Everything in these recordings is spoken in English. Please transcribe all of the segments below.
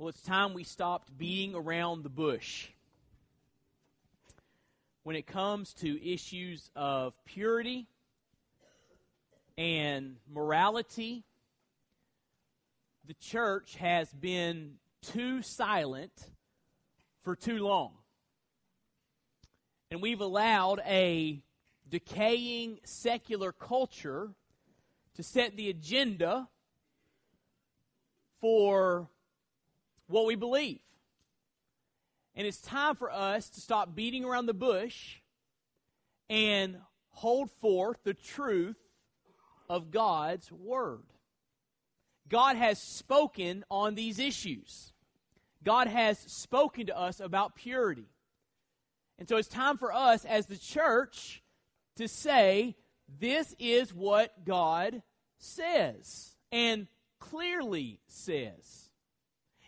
Well, it's time we stopped beating around the bush. When it comes to issues of purity and morality, the church has been too silent for too long. And we've allowed a decaying secular culture to set the agenda for what we believe. And it's time for us to stop beating around the bush and hold forth the truth of God's Word. God has spoken on these issues. God has spoken to us about purity. And so it's time for us as the church to say, this is what God says and clearly says.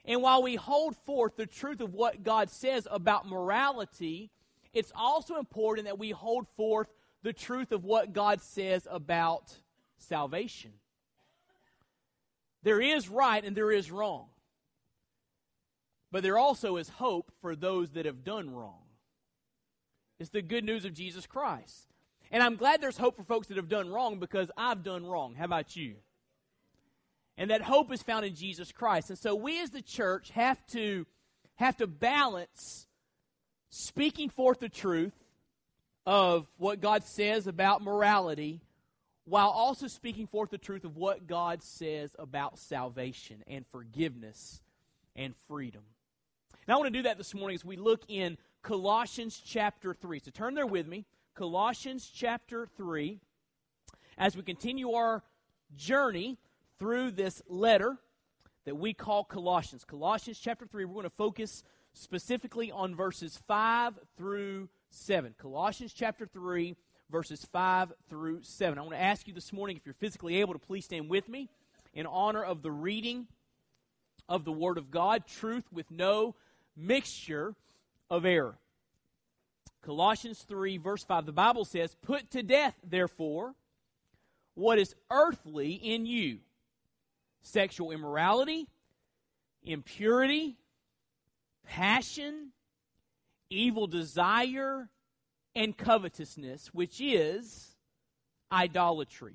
And while we hold forth the truth of what God says about morality, it's also important that we hold forth the truth of what God says about salvation. There is right and there is wrong. But there also is hope for those that have done wrong. It's the good news of Jesus Christ. And I'm glad there's hope for folks that have done wrong because I've done wrong. How about you? And that hope is found in Jesus Christ. And so we as the church have to have to balance speaking forth the truth of what God says about morality while also speaking forth the truth of what God says about salvation and forgiveness and freedom. Now, I want to do that this morning as we look in Colossians chapter 3. So turn there with me. Colossians chapter 3. As we continue our journey through this letter that we call Colossians. Colossians chapter 3, we're going to focus specifically on verses 5 through 7. Colossians chapter 3, verses 5 through 7. I want to ask you this morning, if you're physically able to please stand with me in honor of the reading of the Word of God, truth with no mixture of error. Colossians 3, verse 5, the Bible says, Put to death, therefore, what is earthly in you sexual immorality, impurity, passion, evil desire, and covetousness, which is idolatry.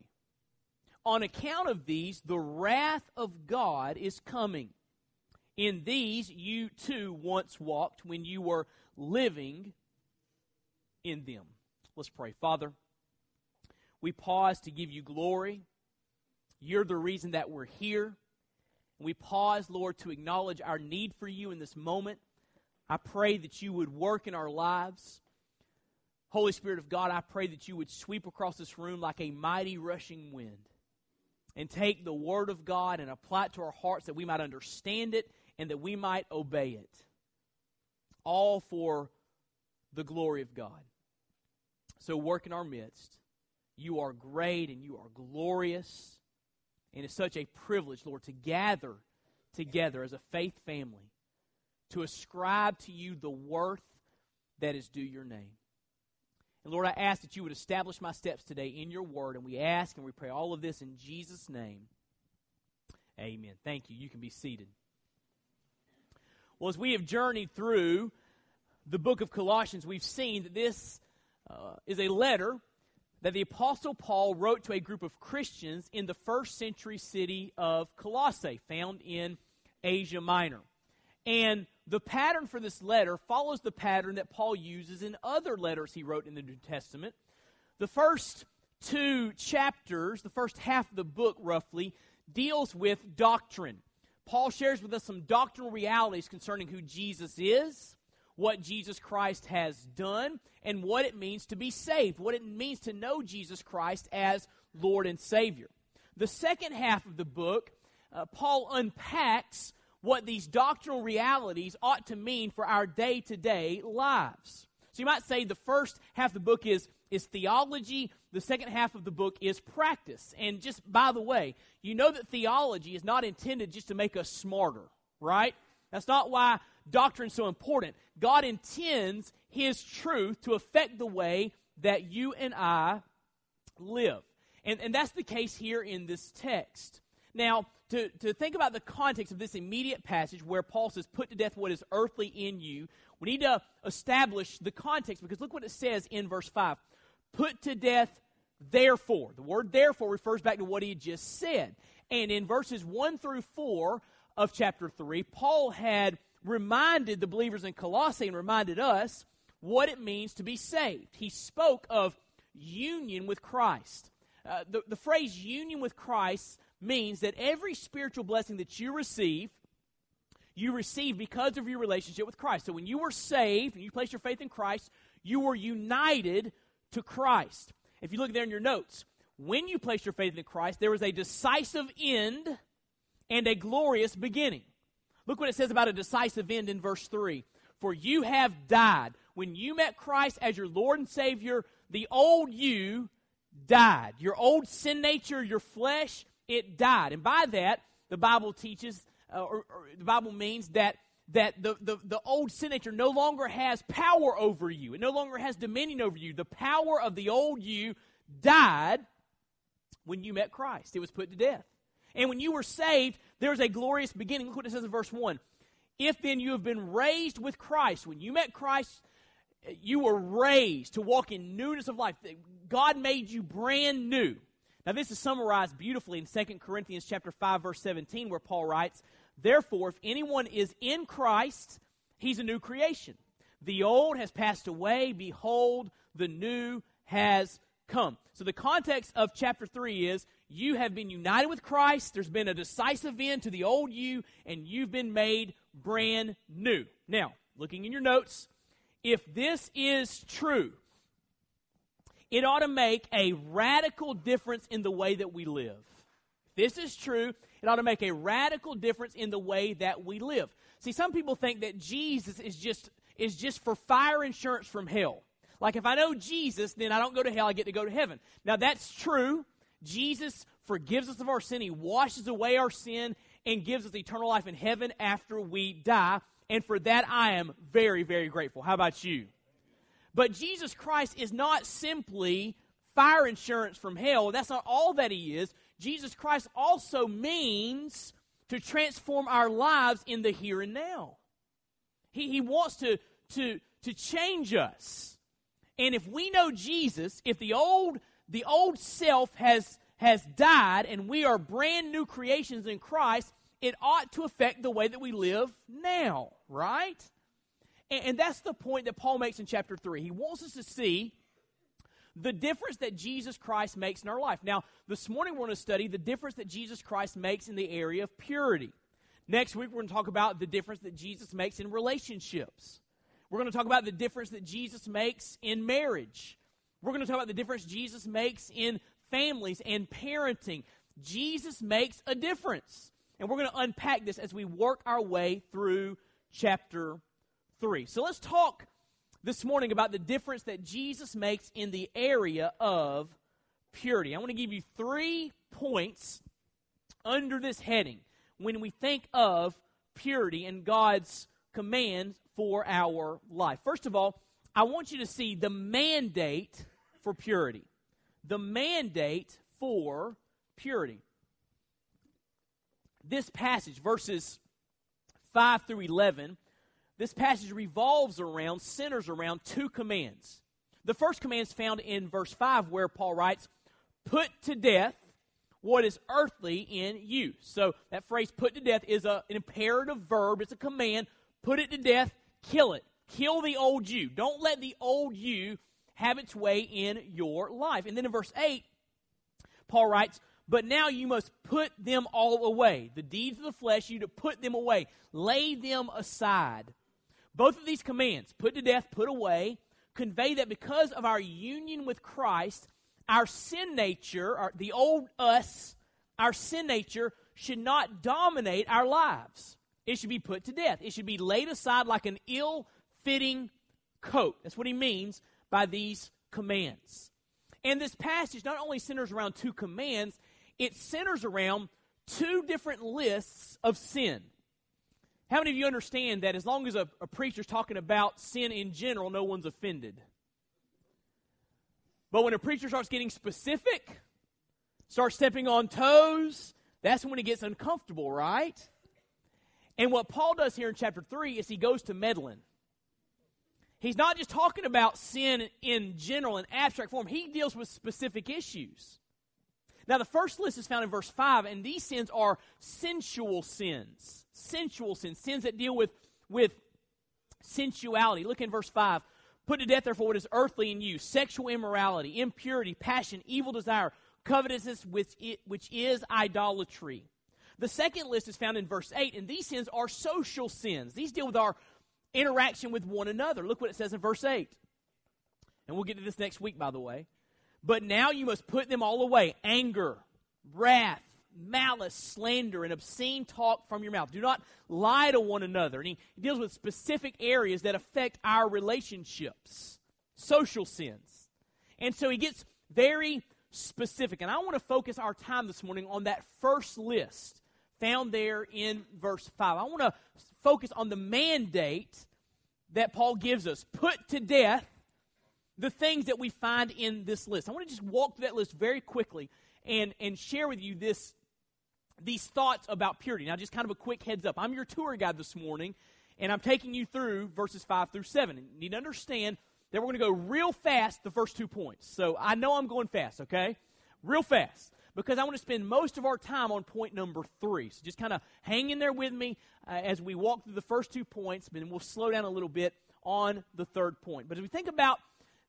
On account of these, the wrath of God is coming. In these you too once walked when you were living in them. Let's pray. Father, we pause to give you glory. You're the reason that we're here. We pause, Lord, to acknowledge our need for you in this moment. I pray that you would work in our lives. Holy Spirit of God, I pray that you would sweep across this room like a mighty rushing wind and take the Word of God and apply it to our hearts that we might understand it and that we might obey it. All for the glory of God. So work in our midst. You are great and you are glorious. And it's such a privilege, Lord, to gather together as a faith family to ascribe to you the worth that is due your name. And Lord, I ask that you would establish my steps today in your word. And we ask and we pray all of this in Jesus' name. Amen. Thank you. You can be seated. Well, as we have journeyed through the book of Colossians, we've seen that this uh, is a letter that the Apostle Paul wrote to a group of Christians in the first century city of Colossae, found in Asia Minor. And the pattern for this letter follows the pattern that Paul uses in other letters he wrote in the New Testament. The first two chapters, the first half of the book roughly, deals with doctrine. Paul shares with us some doctrinal realities concerning who Jesus is, what Jesus Christ has done, and what it means to be saved, what it means to know Jesus Christ as Lord and Savior. The second half of the book, uh, Paul unpacks what these doctrinal realities ought to mean for our day to day lives. So you might say the first half of the book is, is theology, the second half of the book is practice. And just by the way, you know that theology is not intended just to make us smarter, right? That's not why doctrine so important. God intends His truth to affect the way that you and I live. And, and that's the case here in this text. Now, to, to think about the context of this immediate passage where Paul says, Put to death what is earthly in you, we need to establish the context because look what it says in verse 5. Put to death, therefore. The word therefore refers back to what he just said. And in verses 1 through 4 of chapter 3, Paul had reminded the believers in Colossae and reminded us what it means to be saved. He spoke of union with Christ. Uh, the, the phrase union with Christ means that every spiritual blessing that you receive, you receive because of your relationship with Christ. So when you were saved and you placed your faith in Christ, you were united to Christ. If you look there in your notes, when you placed your faith in Christ, there was a decisive end and a glorious beginning. Look what it says about a decisive end in verse 3. For you have died. When you met Christ as your Lord and Savior, the old you died. Your old sin nature, your flesh, it died. And by that, the Bible teaches, uh, or, or, the Bible means that that the, the, the old sin nature no longer has power over you. It no longer has dominion over you. The power of the old you died when you met Christ. It was put to death. And when you were saved, there was a glorious beginning. Look what it says in verse 1. If then you have been raised with Christ, when you met Christ, you were raised to walk in newness of life. God made you brand new. Now this is summarized beautifully in 2 Corinthians chapter 5 verse 17 where Paul writes, "Therefore if anyone is in Christ, he's a new creation. The old has passed away, behold, the new has come." So the context of chapter 3 is you have been united with Christ, there's been a decisive end to the old you and you've been made brand new. Now, looking in your notes, if this is true, it ought to make a radical difference in the way that we live. If this is true, it ought to make a radical difference in the way that we live. See, some people think that Jesus is just is just for fire insurance from hell. Like if I know Jesus, then I don't go to hell, I get to go to heaven. Now that's true. Jesus forgives us of our sin. He washes away our sin and gives us eternal life in heaven after we die. And for that, I am very, very grateful. How about you? But Jesus Christ is not simply fire insurance from hell. That's not all that He is. Jesus Christ also means to transform our lives in the here and now. He, he wants to, to, to change us. And if we know Jesus, if the old, the old self has, has died and we are brand new creations in Christ, it ought to affect the way that we live now, right? And, and that's the point that Paul makes in chapter 3. He wants us to see the difference that Jesus Christ makes in our life. Now, this morning we're going to study the difference that Jesus Christ makes in the area of purity. Next week we're going to talk about the difference that Jesus makes in relationships. We're going to talk about the difference that Jesus makes in marriage. We're going to talk about the difference Jesus makes in families and parenting. Jesus makes a difference. And we're going to unpack this as we work our way through chapter 3. So let's talk this morning about the difference that Jesus makes in the area of purity. I want to give you three points under this heading when we think of purity and God's command for our life. First of all, I want you to see the mandate for purity. The mandate for purity this passage, verses 5 through 11, this passage revolves around, centers around two commands. The first command is found in verse 5, where Paul writes, Put to death what is earthly in you. So that phrase, put to death, is a, an imperative verb, it's a command. Put it to death, kill it. Kill the old you. Don't let the old you have its way in your life. And then in verse 8, Paul writes, but now you must put them all away. The deeds of the flesh, you to put them away. Lay them aside. Both of these commands, put to death, put away, convey that because of our union with Christ, our sin nature, our, the old us, our sin nature should not dominate our lives. It should be put to death. It should be laid aside like an ill fitting coat. That's what he means by these commands. And this passage not only centers around two commands, it centers around two different lists of sin. How many of you understand that as long as a, a preacher's talking about sin in general, no one's offended? But when a preacher starts getting specific, starts stepping on toes, That's when it gets uncomfortable, right? And what Paul does here in chapter 3 is he goes to meddling. He's not just talking about sin in general, in abstract form, he deals with specific issues. Now, the first list is found in verse 5, and these sins are sensual sins. Sensual sins, sins that deal with, with sensuality. Look in verse 5. Put to death, therefore, what is earthly in you sexual immorality, impurity, passion, evil desire, covetousness, which, which is idolatry. The second list is found in verse 8, and these sins are social sins. These deal with our interaction with one another. Look what it says in verse 8. And we'll get to this next week, by the way. But now you must put them all away anger, wrath, malice, slander, and obscene talk from your mouth. Do not lie to one another. And he, he deals with specific areas that affect our relationships, social sins. And so he gets very specific. And I want to focus our time this morning on that first list found there in verse 5. I want to focus on the mandate that Paul gives us put to death the things that we find in this list. I want to just walk through that list very quickly and, and share with you this these thoughts about purity. Now, just kind of a quick heads up. I'm your tour guide this morning, and I'm taking you through verses 5 through 7. And you need to understand that we're going to go real fast the first two points. So I know I'm going fast, okay? Real fast. Because I want to spend most of our time on point number three. So just kind of hang in there with me uh, as we walk through the first two points, and we'll slow down a little bit on the third point. But as we think about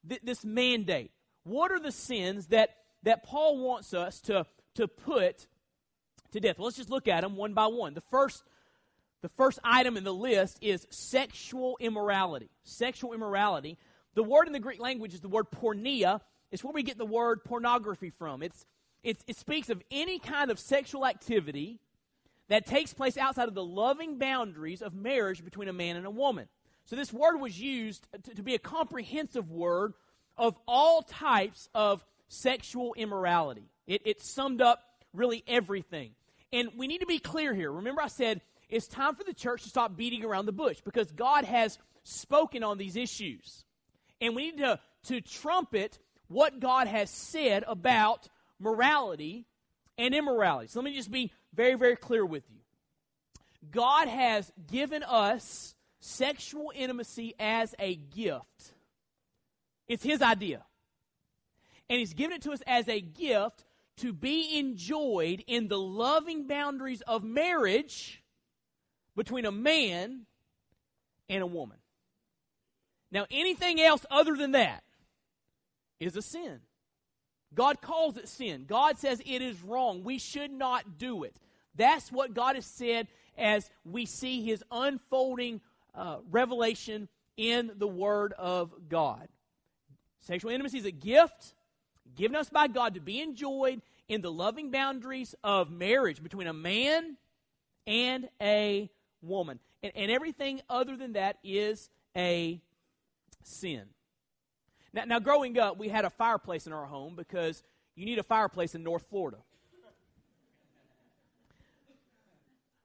th- this mandate, what are the sins that, that Paul wants us to, to put to death. Well, let's just look at them one by one. The first, the first item in the list is sexual immorality. Sexual immorality. The word in the Greek language is the word porneia. It's where we get the word pornography from. It's, it's, it speaks of any kind of sexual activity that takes place outside of the loving boundaries of marriage between a man and a woman. So this word was used to, to be a comprehensive word of all types of sexual immorality. It, it summed up really everything. And we need to be clear here. Remember, I said it's time for the church to stop beating around the bush because God has spoken on these issues. And we need to, to trumpet what God has said about morality and immorality. So let me just be very, very clear with you. God has given us sexual intimacy as a gift. It's His idea. And He's given it to us as a gift to be enjoyed in the loving boundaries of marriage between a man and a woman. Now, anything else other than that is a sin. God calls it sin. God says it is wrong. We should not do it. That's what God has said as we see his unfolding uh, revelation in the Word of God. Sexual intimacy is a gift given us by God to be enjoyed in the loving boundaries of marriage between a man and a woman. And, and everything other than that is a sin. Now, now, growing up, we had a fireplace in our home because you need a fireplace in North Florida.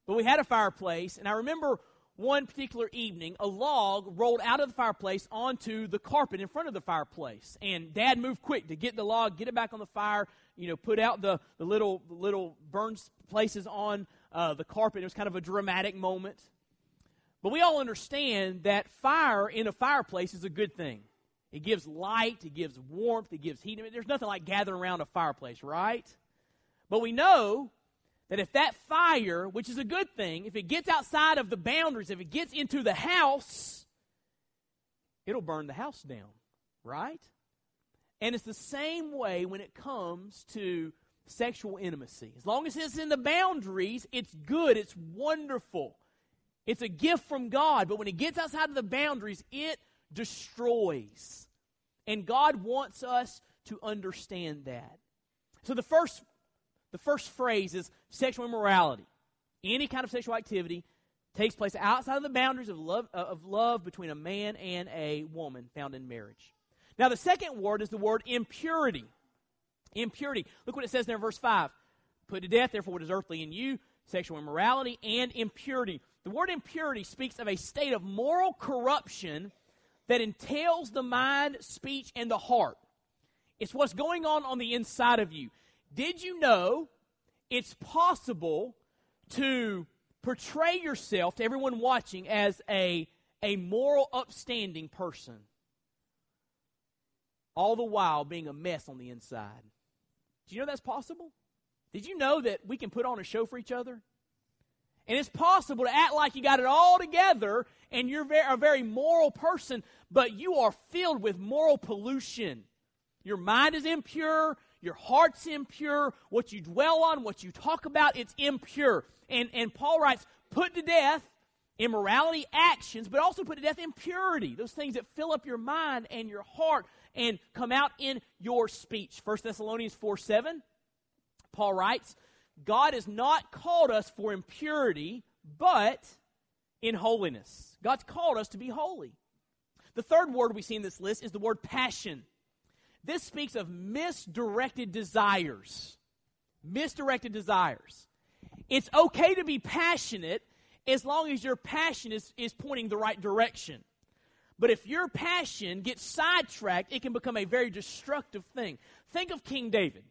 But we had a fireplace, and I remember one particular evening, a log rolled out of the fireplace onto the carpet in front of the fireplace. And Dad moved quick to get the log, get it back on the fire, you know, put out the, the little, little burned places on uh, the carpet. It was kind of a dramatic moment. But we all understand that fire in a fireplace is a good thing. It gives light, it gives warmth, it gives heat. I mean, there's nothing like gathering around a fireplace, right? But we know that if that fire, which is a good thing, if it gets outside of the boundaries, if it gets into the house, it'll burn the house down, right? And it's the same way when it comes to sexual intimacy. As long as it's in the boundaries, it's good, it's wonderful. It's a gift from God, but when it gets outside of the boundaries, it destroys. And God wants us to understand that. So the first the first phrase is sexual immorality. Any kind of sexual activity takes place outside of the boundaries of love, uh, of love between a man and a woman found in marriage. Now, the second word is the word impurity. Impurity. Look what it says there in verse 5. Put to death, therefore, what is earthly in you sexual immorality and impurity. The word impurity speaks of a state of moral corruption that entails the mind, speech, and the heart. It's what's going on on the inside of you. Did you know it's possible to portray yourself to everyone watching as a, a moral, upstanding person, all the while being a mess on the inside. Do you know that's possible? Did you know that we can put on a show for each other? And it's possible to act like you got it all together and you're a very moral person, but you are filled with moral pollution. Your mind is impure, your heart's impure, what you dwell on, what you talk about, it's impure. And, and Paul writes, put to death immorality actions, but also put to death impurity, those things that fill up your mind and your heart and come out in your speech. 1 Thessalonians 4 7, Paul writes, God has not called us for impurity, but in holiness. God's called us to be holy. The third word we see in this list is the word passion. This speaks of misdirected desires. Misdirected desires. It's okay to be passionate as long as your passion is, is pointing the right direction. But if your passion gets sidetracked, it can become a very destructive thing. Think of King David.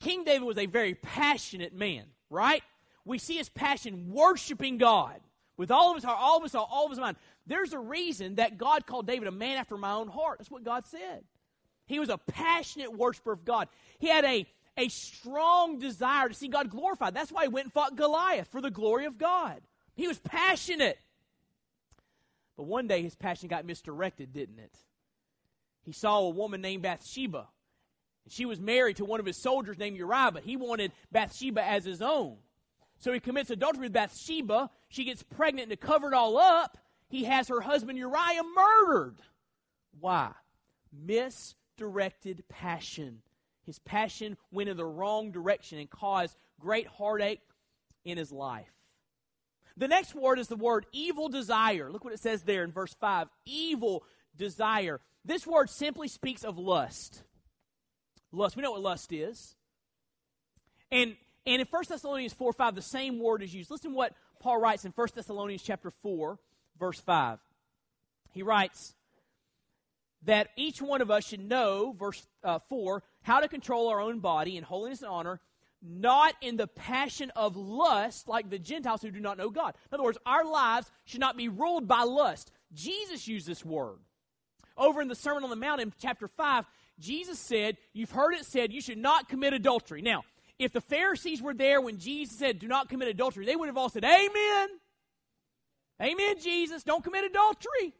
King David was a very passionate man, right? We see his passion worshiping God with all of his heart, all of his soul, all of his mind. There's a reason that God called David a man after my own heart. That's what God said. He was a passionate worshiper of God. He had a, a strong desire to see God glorified. That's why he went and fought Goliath for the glory of God. He was passionate. But one day his passion got misdirected, didn't it? He saw a woman named Bathsheba. And she was married to one of his soldiers named Uriah, but he wanted Bathsheba as his own. So he commits adultery with Bathsheba. She gets pregnant and to cover it all up, he has her husband Uriah murdered. Why? Misdirected passion. His passion went in the wrong direction and caused great heartache in his life. The next word is the word evil desire. Look what it says there in verse 5 evil desire. This word simply speaks of lust. Lust. We know what lust is. And, and in 1 Thessalonians 4 5, the same word is used. Listen to what Paul writes in 1 Thessalonians chapter 4, verse 5. He writes that each one of us should know, verse uh, 4, how to control our own body in holiness and honor not in the passion of lust like the Gentiles who do not know God. In other words, our lives should not be ruled by lust. Jesus used this word. Over in the Sermon on the Mount in chapter 5, Jesus said, You've heard it said, you should not commit adultery. Now, if the Pharisees were there when Jesus said, Do not commit adultery, they would have all said, Amen. Amen, Jesus. Don't commit adultery.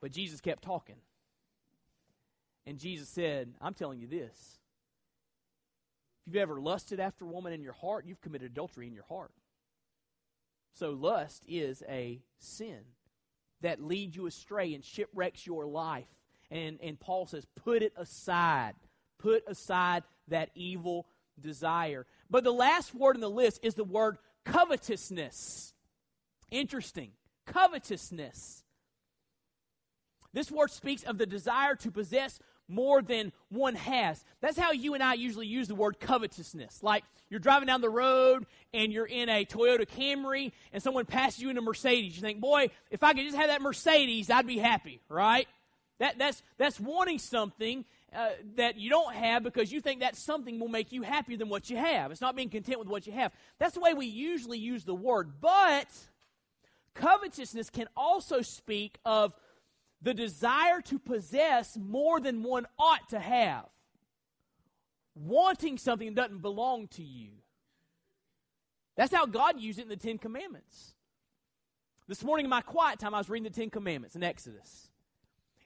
But Jesus kept talking. And Jesus said, I'm telling you this if you've ever lusted after a woman in your heart, you've committed adultery in your heart. So, lust is a sin that leads you astray and shipwrecks your life. And, and Paul says, put it aside. Put aside that evil desire. But the last word in the list is the word covetousness. Interesting. Covetousness. This word speaks of the desire to possess more than one has. That's how you and I usually use the word covetousness. Like you're driving down the road and you're in a Toyota Camry and someone passes you in a Mercedes. You think, boy, if I could just have that Mercedes, I'd be happy, right? That, that's, that's wanting something uh, that you don't have because you think that something will make you happier than what you have. It's not being content with what you have. That's the way we usually use the word. But covetousness can also speak of the desire to possess more than one ought to have, wanting something that doesn't belong to you. That's how God used it in the Ten Commandments. This morning in my quiet time, I was reading the Ten Commandments in Exodus.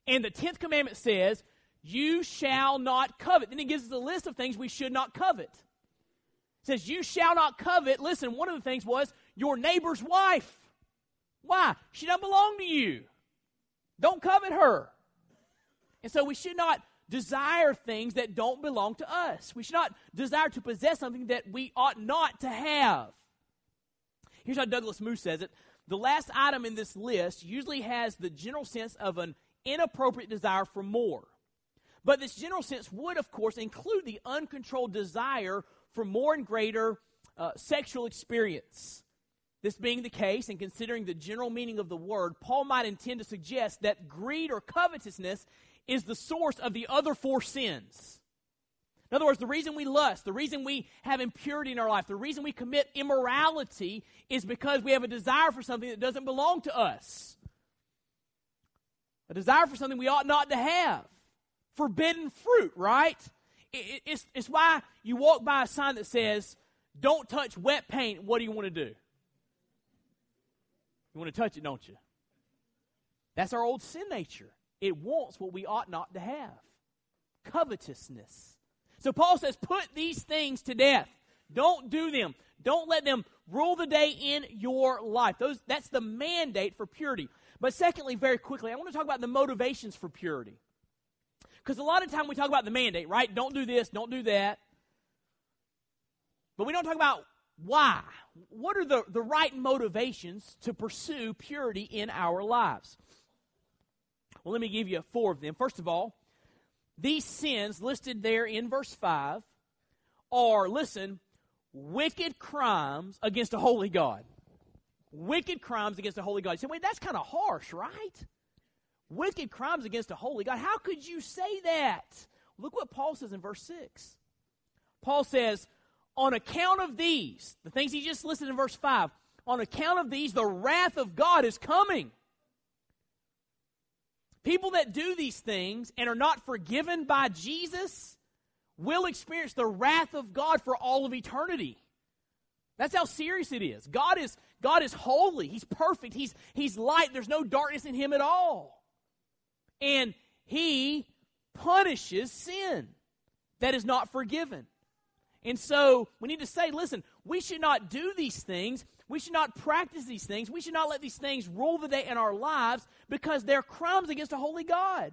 And the tenth commandment says, You shall not covet. Then he gives us a list of things we should not covet. It says, You shall not covet. Listen, one of the things was your neighbor's wife. Why? She doesn't belong to you. Don't covet her. And so we should not desire things that don't belong to us. We should not desire to possess something that we ought not to have. Here's how Douglas Moo says it The last item in this list usually has the general sense of an inappropriate desire for more. But this general sense would, of course, include the uncontrolled desire for more and greater uh, sexual experience. This being the case, and considering the general meaning of the word, Paul might intend to suggest that greed or covetousness is the source of the other four sins. In other words, the reason we lust, the reason we have impurity in our life, the reason we commit immorality is because we have a desire for something that doesn't belong to us. A desire for something we ought not to have. Forbidden fruit, right? It's, it's why you walk by a sign that says, don't touch wet paint. What do you want to do? You want to touch it, don't you? That's our old sin nature. It wants what we ought not to have covetousness. So Paul says, put these things to death. Don't do them. Don't let them rule the day in your life. Those, that's the mandate for purity. But secondly, very quickly, I want to talk about the motivations for purity. Because a lot of time we talk about the mandate, right? Don't do this, don't do that. But we don't talk about why. What are the, the right motivations to pursue purity in our lives? Well, let me give you four of them. First of all, these sins listed there in verse 5 are, listen, wicked crimes against a holy God. Wicked crimes against a holy God. You say, wait, that's kind of harsh, right? Wicked crimes against a holy God. How could you say that? Look what Paul says in verse 6. Paul says, on account of these, the things he just listed in verse 5, on account of these, the wrath of God is coming. People that do these things and are not forgiven by Jesus will experience the wrath of God for all of eternity. That's how serious it is. God is God is holy. He's perfect. He's he's light. There's no darkness in him at all. And he punishes sin that is not forgiven. And so we need to say, listen, we should not do these things. We should not practice these things. We should not let these things rule the day in our lives because they're crimes against a holy God.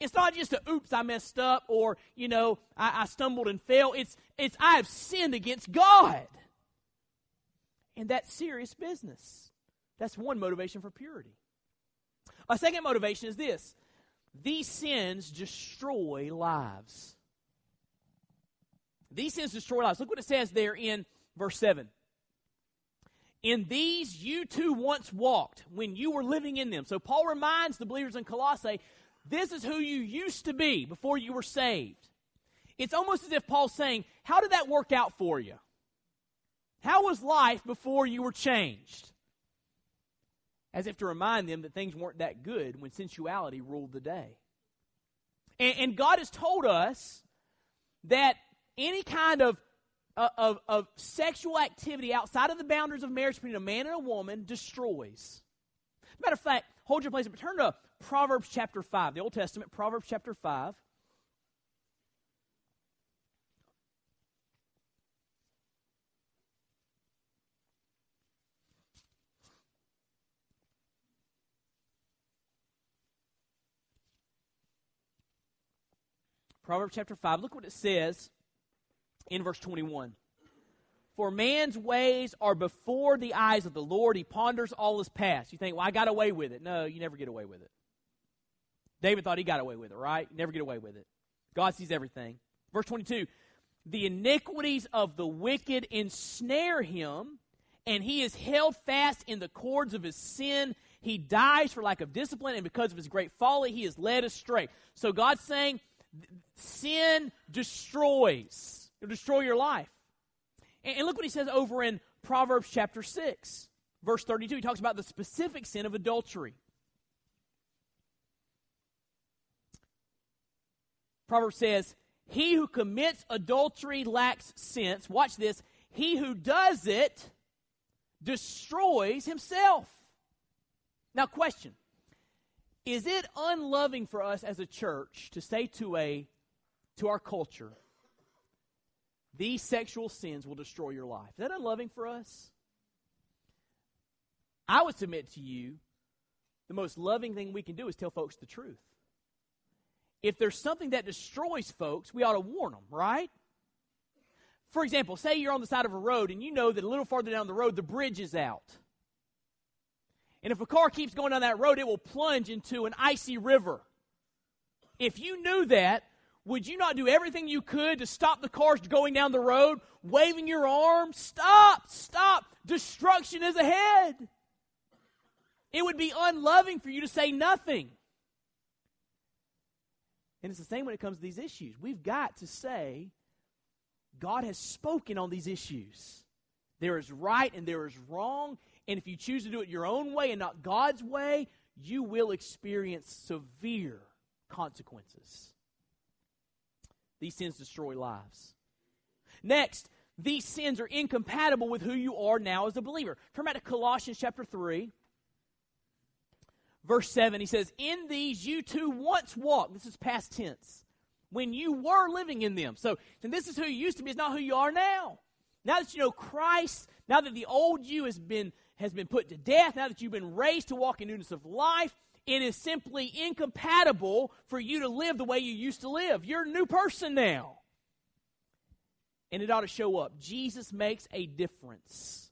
It's not just a oops, I messed up or, you know, I, I stumbled and fell. It's, it's I have sinned against God. And that's serious business. That's one motivation for purity. A second motivation is this these sins destroy lives. These sins destroy lives. Look what it says there in verse 7. In these you too once walked when you were living in them. So Paul reminds the believers in Colossae this is who you used to be before you were saved. It's almost as if Paul's saying, How did that work out for you? How was life before you were changed? As if to remind them that things weren't that good when sensuality ruled the day. And, and God has told us that any kind of, uh, of, of sexual activity outside of the boundaries of marriage between a man and a woman destroys. Matter of fact, hold your place, but turn to Proverbs chapter 5, the Old Testament, Proverbs chapter 5. Proverbs chapter 5, look what it says in verse 21. For man's ways are before the eyes of the Lord. He ponders all his past. You think, well, I got away with it. No, you never get away with it. David thought he got away with it, right? You never get away with it. God sees everything. Verse 22 The iniquities of the wicked ensnare him, and he is held fast in the cords of his sin. He dies for lack of discipline, and because of his great folly, he is led astray. So God's saying, sin destroys. It'll destroy your life. And, and look what he says over in Proverbs chapter 6, verse 32. He talks about the specific sin of adultery. Proverbs says, He who commits adultery lacks sense. Watch this. He who does it destroys himself. Now, question Is it unloving for us as a church to say to a to our culture, these sexual sins will destroy your life. Is that unloving for us? I would submit to you the most loving thing we can do is tell folks the truth. If there's something that destroys folks, we ought to warn them, right? For example, say you're on the side of a road and you know that a little farther down the road the bridge is out. And if a car keeps going down that road, it will plunge into an icy river. If you knew that, would you not do everything you could to stop the cars going down the road, waving your arms? Stop, stop. Destruction is ahead. It would be unloving for you to say nothing. And it's the same when it comes to these issues. We've got to say God has spoken on these issues. There is right and there is wrong. And if you choose to do it your own way and not God's way, you will experience severe consequences. These sins destroy lives. Next, these sins are incompatible with who you are now as a believer. Turn back to Colossians chapter 3, verse 7. He says, In these you too once walked. This is past tense. When you were living in them. So, and this is who you used to be, it's not who you are now. Now that you know Christ, now that the old you has been has been put to death, now that you've been raised to walk in newness of life, it is simply incompatible for you to live the way you used to live. You're a new person now. And it ought to show up. Jesus makes a difference.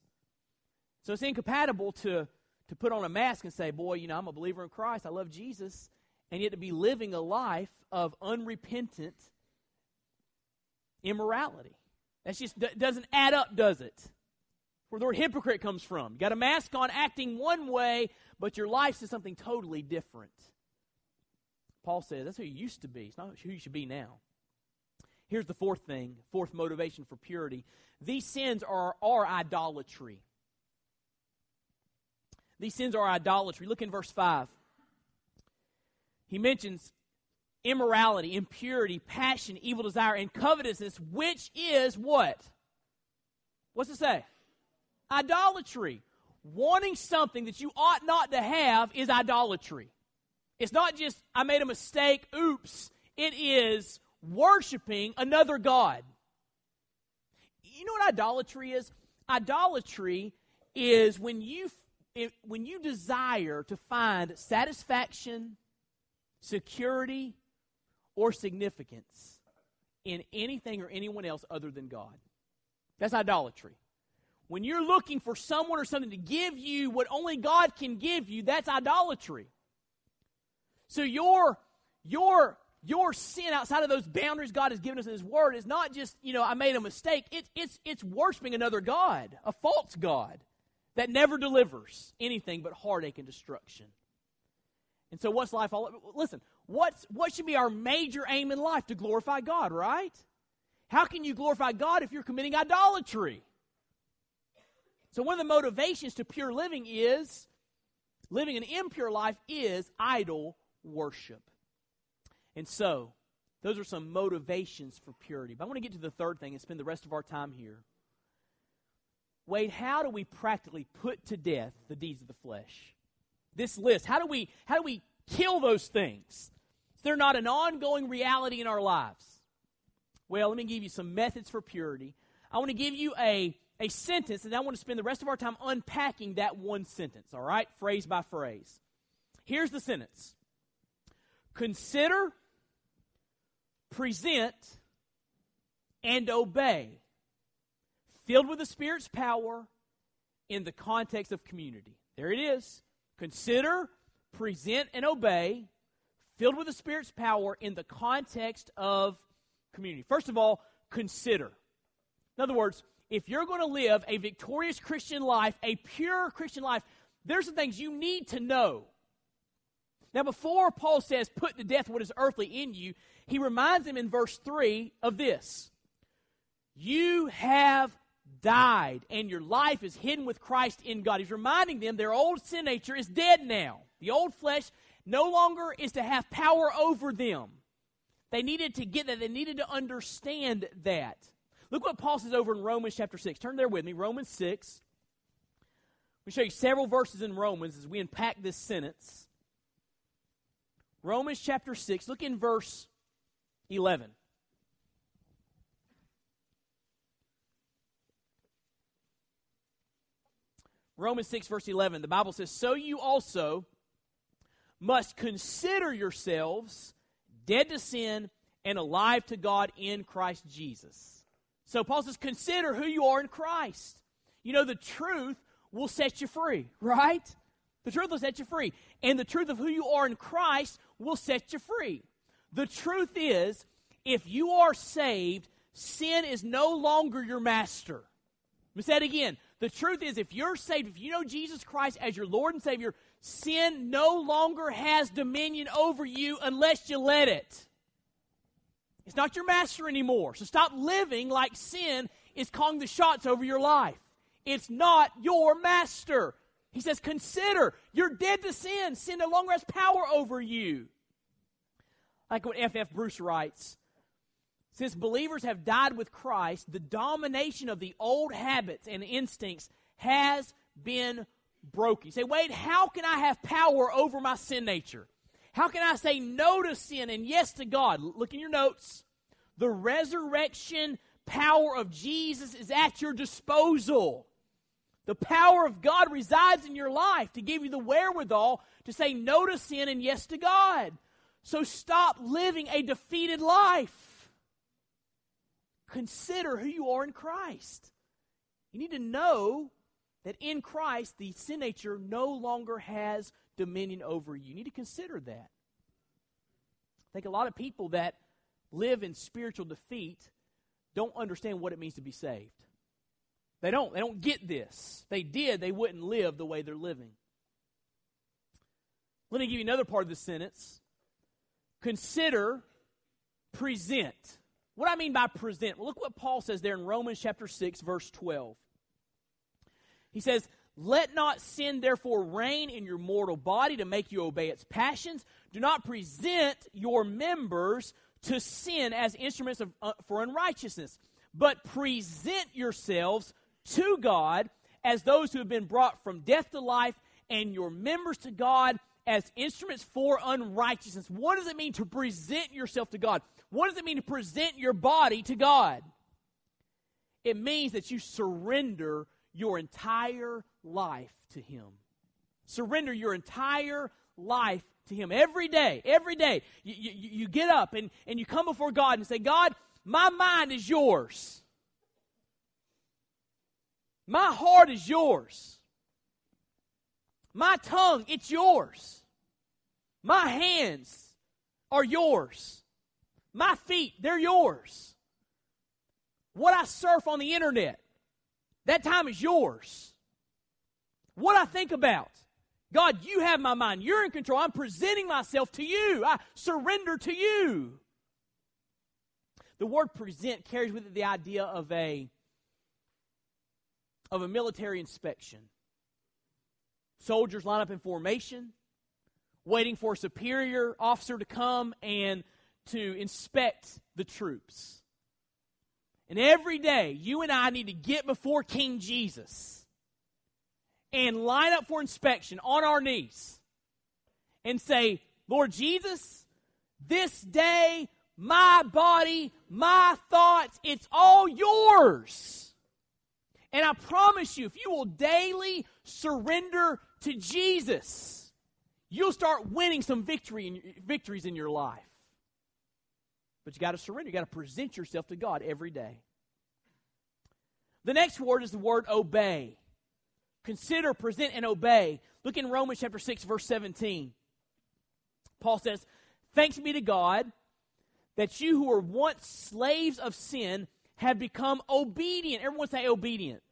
So it's incompatible to, to put on a mask and say, Boy, you know, I'm a believer in Christ. I love Jesus. And yet to be living a life of unrepentant immorality. That just doesn't add up, does it? Where the word hypocrite comes from. You got a mask on acting one way, but your life is something totally different. Paul says that's who you used to be. It's not who you should be now. Here's the fourth thing, fourth motivation for purity. These sins are, are idolatry. These sins are idolatry. Look in verse 5. He mentions immorality, impurity, passion, evil desire, and covetousness, which is what? What's it say? Idolatry. Wanting something that you ought not to have is idolatry. It's not just, I made a mistake, oops. It is worshiping another God. You know what idolatry is? Idolatry is when you when you desire to find satisfaction, security, or significance in anything or anyone else other than God. That's idolatry. When you're looking for someone or something to give you what only God can give you, that's idolatry. So your your your sin outside of those boundaries God has given us in His Word is not just, you know, I made a mistake. It's, it's, it's worshiping another God, a false God that never delivers anything but heartache and destruction. And so, what's life all? Listen, what's what should be our major aim in life to glorify God, right? How can you glorify God if you're committing idolatry? So, one of the motivations to pure living is living an impure life is idol worship. And so, those are some motivations for purity. But I want to get to the third thing and spend the rest of our time here. Wade, how do we practically put to death the deeds of the flesh? This list, how do we how do we kill those things? They're not an ongoing reality in our lives. Well, let me give you some methods for purity. I want to give you a, a sentence, and I want to spend the rest of our time unpacking that one sentence, all right? Phrase by phrase. Here's the sentence Consider present, and obey, filled with the Spirit's power in the context of community. There it is. Consider, present, and obey, filled with the Spirit's power in the context of community. First of all, consider. In other words, if you're going to live a victorious Christian life, a pure Christian life, there's some things you need to know. Now, before Paul says, put to death what is earthly in you, he reminds them in verse 3 of this You have died, and your life is hidden with Christ in God. He's reminding them their old sin nature is dead now. The old flesh no longer is to have power over them. They needed to get that, they needed to understand that. Look what Paul says over in Romans chapter 6. Turn there with me, Romans 6. We show you several verses in Romans as we unpack this sentence. Romans chapter 6, look in verse 11. Romans 6, verse 11, the Bible says, So you also must consider yourselves dead to sin and alive to God in Christ Jesus. So Paul says, Consider who you are in Christ. You know, the truth will set you free, right? The truth will set you free. And the truth of who you are in Christ will set you free. The truth is, if you are saved, sin is no longer your master. Let me say it again. The truth is, if you're saved, if you know Jesus Christ as your Lord and Savior, sin no longer has dominion over you unless you let it. It's not your master anymore. So stop living like sin is calling the shots over your life. It's not your master. He says, Consider, you're dead to sin. Sin no longer has power over you. Like what F.F. F. Bruce writes Since believers have died with Christ, the domination of the old habits and instincts has been broken. You say, Wade, how can I have power over my sin nature? How can I say no to sin and yes to God? Look in your notes. The resurrection power of Jesus is at your disposal. The power of God resides in your life to give you the wherewithal to say no to sin and yes to God. So stop living a defeated life. Consider who you are in Christ. You need to know that in Christ, the sin nature no longer has dominion over you. You need to consider that. I think a lot of people that live in spiritual defeat don't understand what it means to be saved. They don't. They don't get this. They did, they wouldn't live the way they're living. Let me give you another part of the sentence. Consider, present. What I mean by present? Well, look what Paul says there in Romans chapter 6, verse 12. He says, Let not sin therefore reign in your mortal body to make you obey its passions. Do not present your members to sin as instruments of, uh, for unrighteousness, but present yourselves to God as those who have been brought from death to life, and your members to God as instruments for unrighteousness. What does it mean to present yourself to God? What does it mean to present your body to God? It means that you surrender your entire life to Him. Surrender your entire life to Him every day. Every day, you, you, you get up and, and you come before God and say, God, my mind is yours. My heart is yours. My tongue, it's yours. My hands are yours. My feet, they're yours. What I surf on the internet, that time is yours. What I think about, God, you have my mind. You're in control. I'm presenting myself to you. I surrender to you. The word present carries with it the idea of a of a military inspection. Soldiers line up in formation, waiting for a superior officer to come and to inspect the troops. And every day, you and I need to get before King Jesus and line up for inspection on our knees and say, Lord Jesus, this day, my body, my thoughts, it's all yours. And I promise you, if you will daily surrender to Jesus, you'll start winning some victory in, victories in your life. But you got to surrender. You got to present yourself to God every day. The next word is the word obey. Consider, present, and obey. Look in Romans chapter 6, verse 17. Paul says, Thanks be to God that you who were once slaves of sin have become obedient. Everyone say obedient.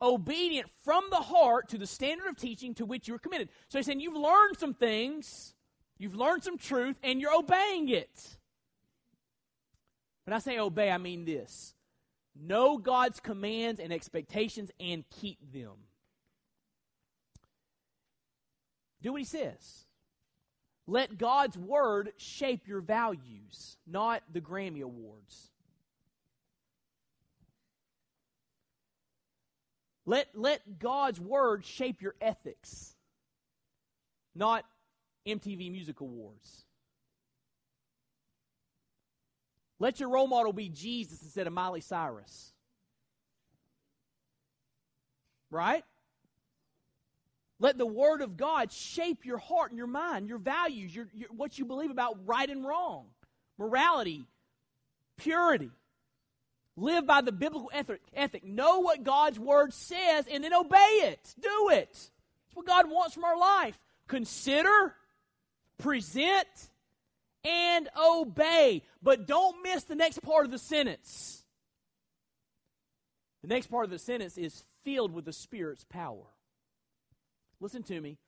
Obedient from the heart to the standard of teaching to which you were committed. So he's saying you've learned some things, you've learned some truth, and you're obeying it. When I say obey, I mean this know God's commands and expectations and keep them. Do what He says. Let God's word shape your values, not the Grammy Awards. Let, let God's word shape your ethics, not MTV Music Awards. Let your role model be Jesus instead of Miley Cyrus. Right? Let the Word of God shape your heart and your mind, your values, your, your, what you believe about right and wrong, morality, purity. Live by the biblical ethic, ethic. Know what God's Word says and then obey it. Do it. That's what God wants from our life. Consider, present, and obey. But don't miss the next part of the sentence. The next part of the sentence is filled with the Spirit's power. Listen to me.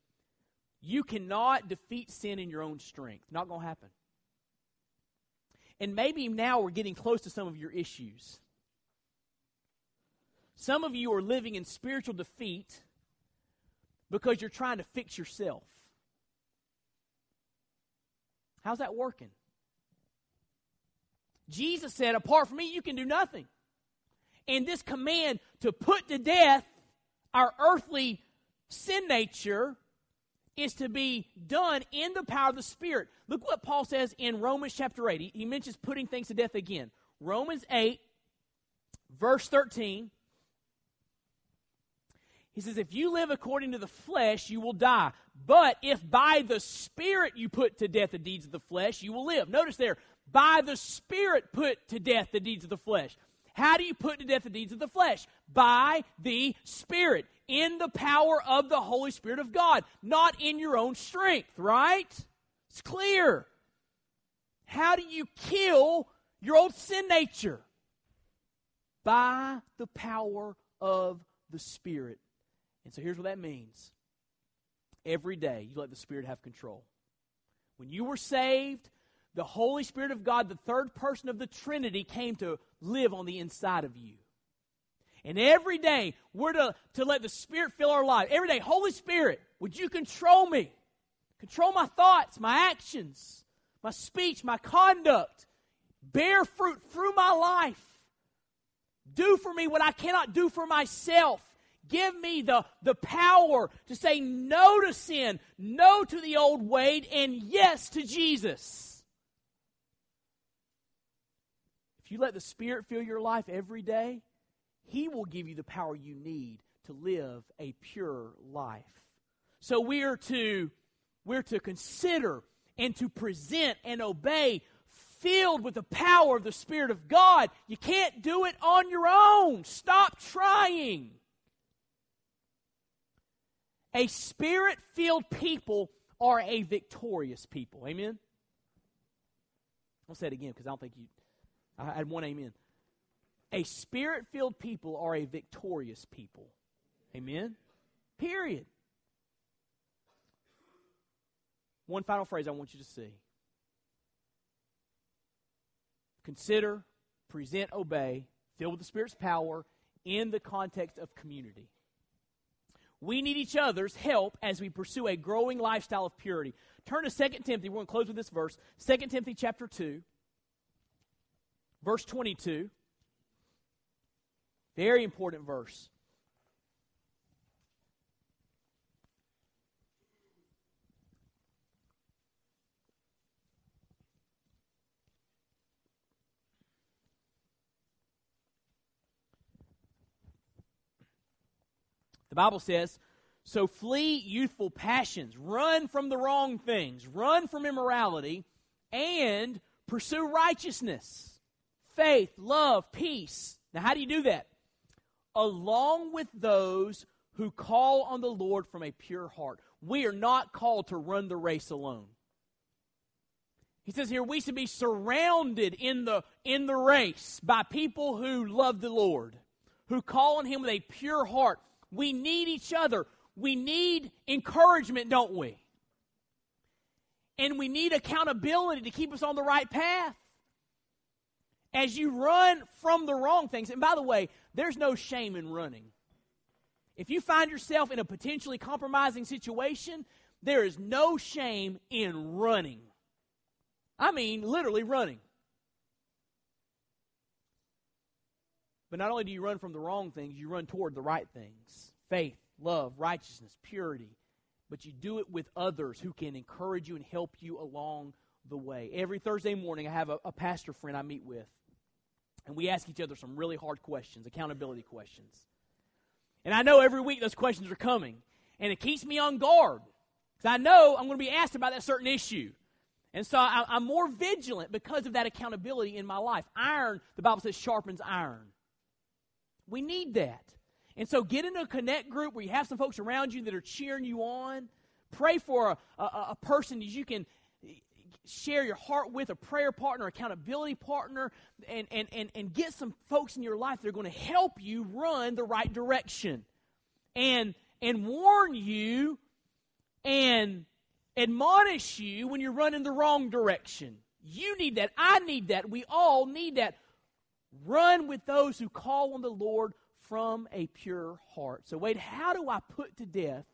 You cannot defeat sin in your own strength. Not going to happen. And maybe now we're getting close to some of your issues. Some of you are living in spiritual defeat because you're trying to fix yourself. How's that working? Jesus said, Apart from me, you can do nothing. And this command to put to death our earthly sin nature is to be done in the power of the Spirit. Look what Paul says in Romans chapter 8. He, he mentions putting things to death again. Romans 8, verse 13. He says, If you live according to the flesh, you will die. But if by the Spirit you put to death the deeds of the flesh, you will live. Notice there, by the Spirit put to death the deeds of the flesh. How do you put to death the deeds of the flesh? By the Spirit, in the power of the Holy Spirit of God, not in your own strength, right? It's clear. How do you kill your old sin nature? By the power of the Spirit. And so here's what that means every day you let the Spirit have control. When you were saved, the Holy Spirit of God, the third person of the Trinity, came to live on the inside of you. And every day, we're to, to let the Spirit fill our life. Every day, Holy Spirit, would you control me? Control my thoughts, my actions, my speech, my conduct. Bear fruit through my life. Do for me what I cannot do for myself. Give me the, the power to say no to sin, no to the old Wade, and yes to Jesus. If you let the Spirit fill your life every day, He will give you the power you need to live a pure life. So we are to we're to consider and to present and obey filled with the power of the Spirit of God. You can't do it on your own. Stop trying. A spirit filled people are a victorious people. Amen? I'll say it again because I don't think you. I had one amen. A spirit filled people are a victorious people. Amen? Period. One final phrase I want you to see. Consider, present, obey, filled with the Spirit's power in the context of community. We need each other's help as we pursue a growing lifestyle of purity. Turn to 2 Timothy. We're going to close with this verse. 2 Timothy chapter 2, verse 22. Very important verse. The Bible says, So flee youthful passions, run from the wrong things, run from immorality, and pursue righteousness, faith, love, peace. Now, how do you do that? Along with those who call on the Lord from a pure heart. We are not called to run the race alone. He says here we should be surrounded in the in the race by people who love the Lord, who call on him with a pure heart, we need each other. We need encouragement, don't we? And we need accountability to keep us on the right path. As you run from the wrong things, and by the way, there's no shame in running. If you find yourself in a potentially compromising situation, there is no shame in running. I mean, literally running. But not only do you run from the wrong things, you run toward the right things faith, love, righteousness, purity. But you do it with others who can encourage you and help you along the way. Every Thursday morning, I have a, a pastor friend I meet with, and we ask each other some really hard questions, accountability questions. And I know every week those questions are coming, and it keeps me on guard because I know I'm going to be asked about that certain issue. And so I, I'm more vigilant because of that accountability in my life. Iron, the Bible says, sharpens iron. We need that. And so get into a connect group where you have some folks around you that are cheering you on. Pray for a, a, a person that you can share your heart with, a prayer partner, accountability partner, and, and, and, and get some folks in your life that are going to help you run the right direction and, and warn you and admonish you when you're running the wrong direction. You need that. I need that. We all need that. Run with those who call on the Lord from a pure heart. So, Wade, how do I put to death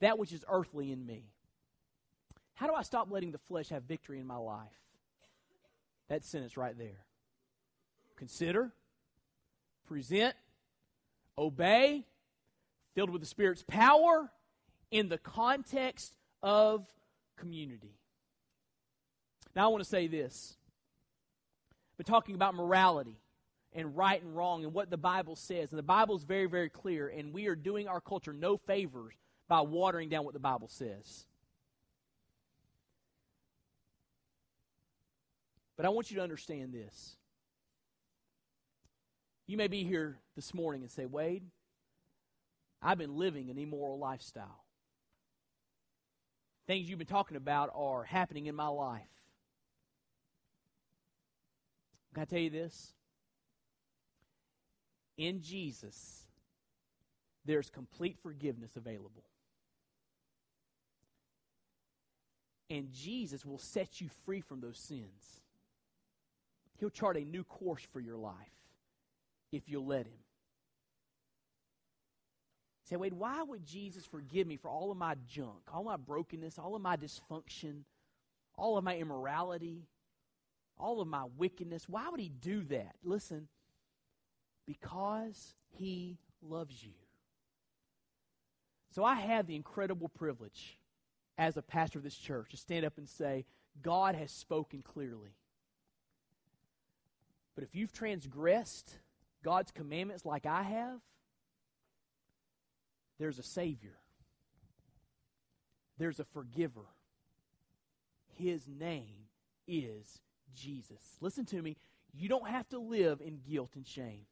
that which is earthly in me? How do I stop letting the flesh have victory in my life? That sentence right there. Consider, present, obey, filled with the Spirit's power in the context of community. Now, I want to say this. We're talking about morality and right and wrong and what the Bible says. And the Bible is very, very clear, and we are doing our culture no favors by watering down what the Bible says. But I want you to understand this. You may be here this morning and say, Wade, I've been living an immoral lifestyle. Things you've been talking about are happening in my life. Can I tell you this? In Jesus, there's complete forgiveness available. And Jesus will set you free from those sins. He'll chart a new course for your life if you'll let Him. say, Wade, why would Jesus forgive me for all of my junk, all my brokenness, all of my dysfunction, all of my immorality, all of my wickedness? Why would He do that? Listen, because He loves you. So I have the incredible privilege as a pastor of this church to stand up and say, God has spoken clearly. But if you've transgressed God's commandments like I have, there's a Savior, there's a forgiver. His name is Jesus. Listen to me. You don't have to live in guilt and shame.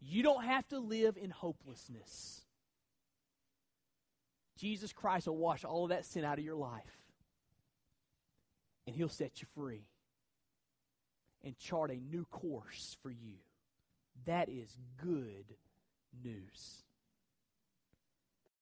You don't have to live in hopelessness. Jesus Christ will wash all of that sin out of your life. And he'll set you free and chart a new course for you. That is good news.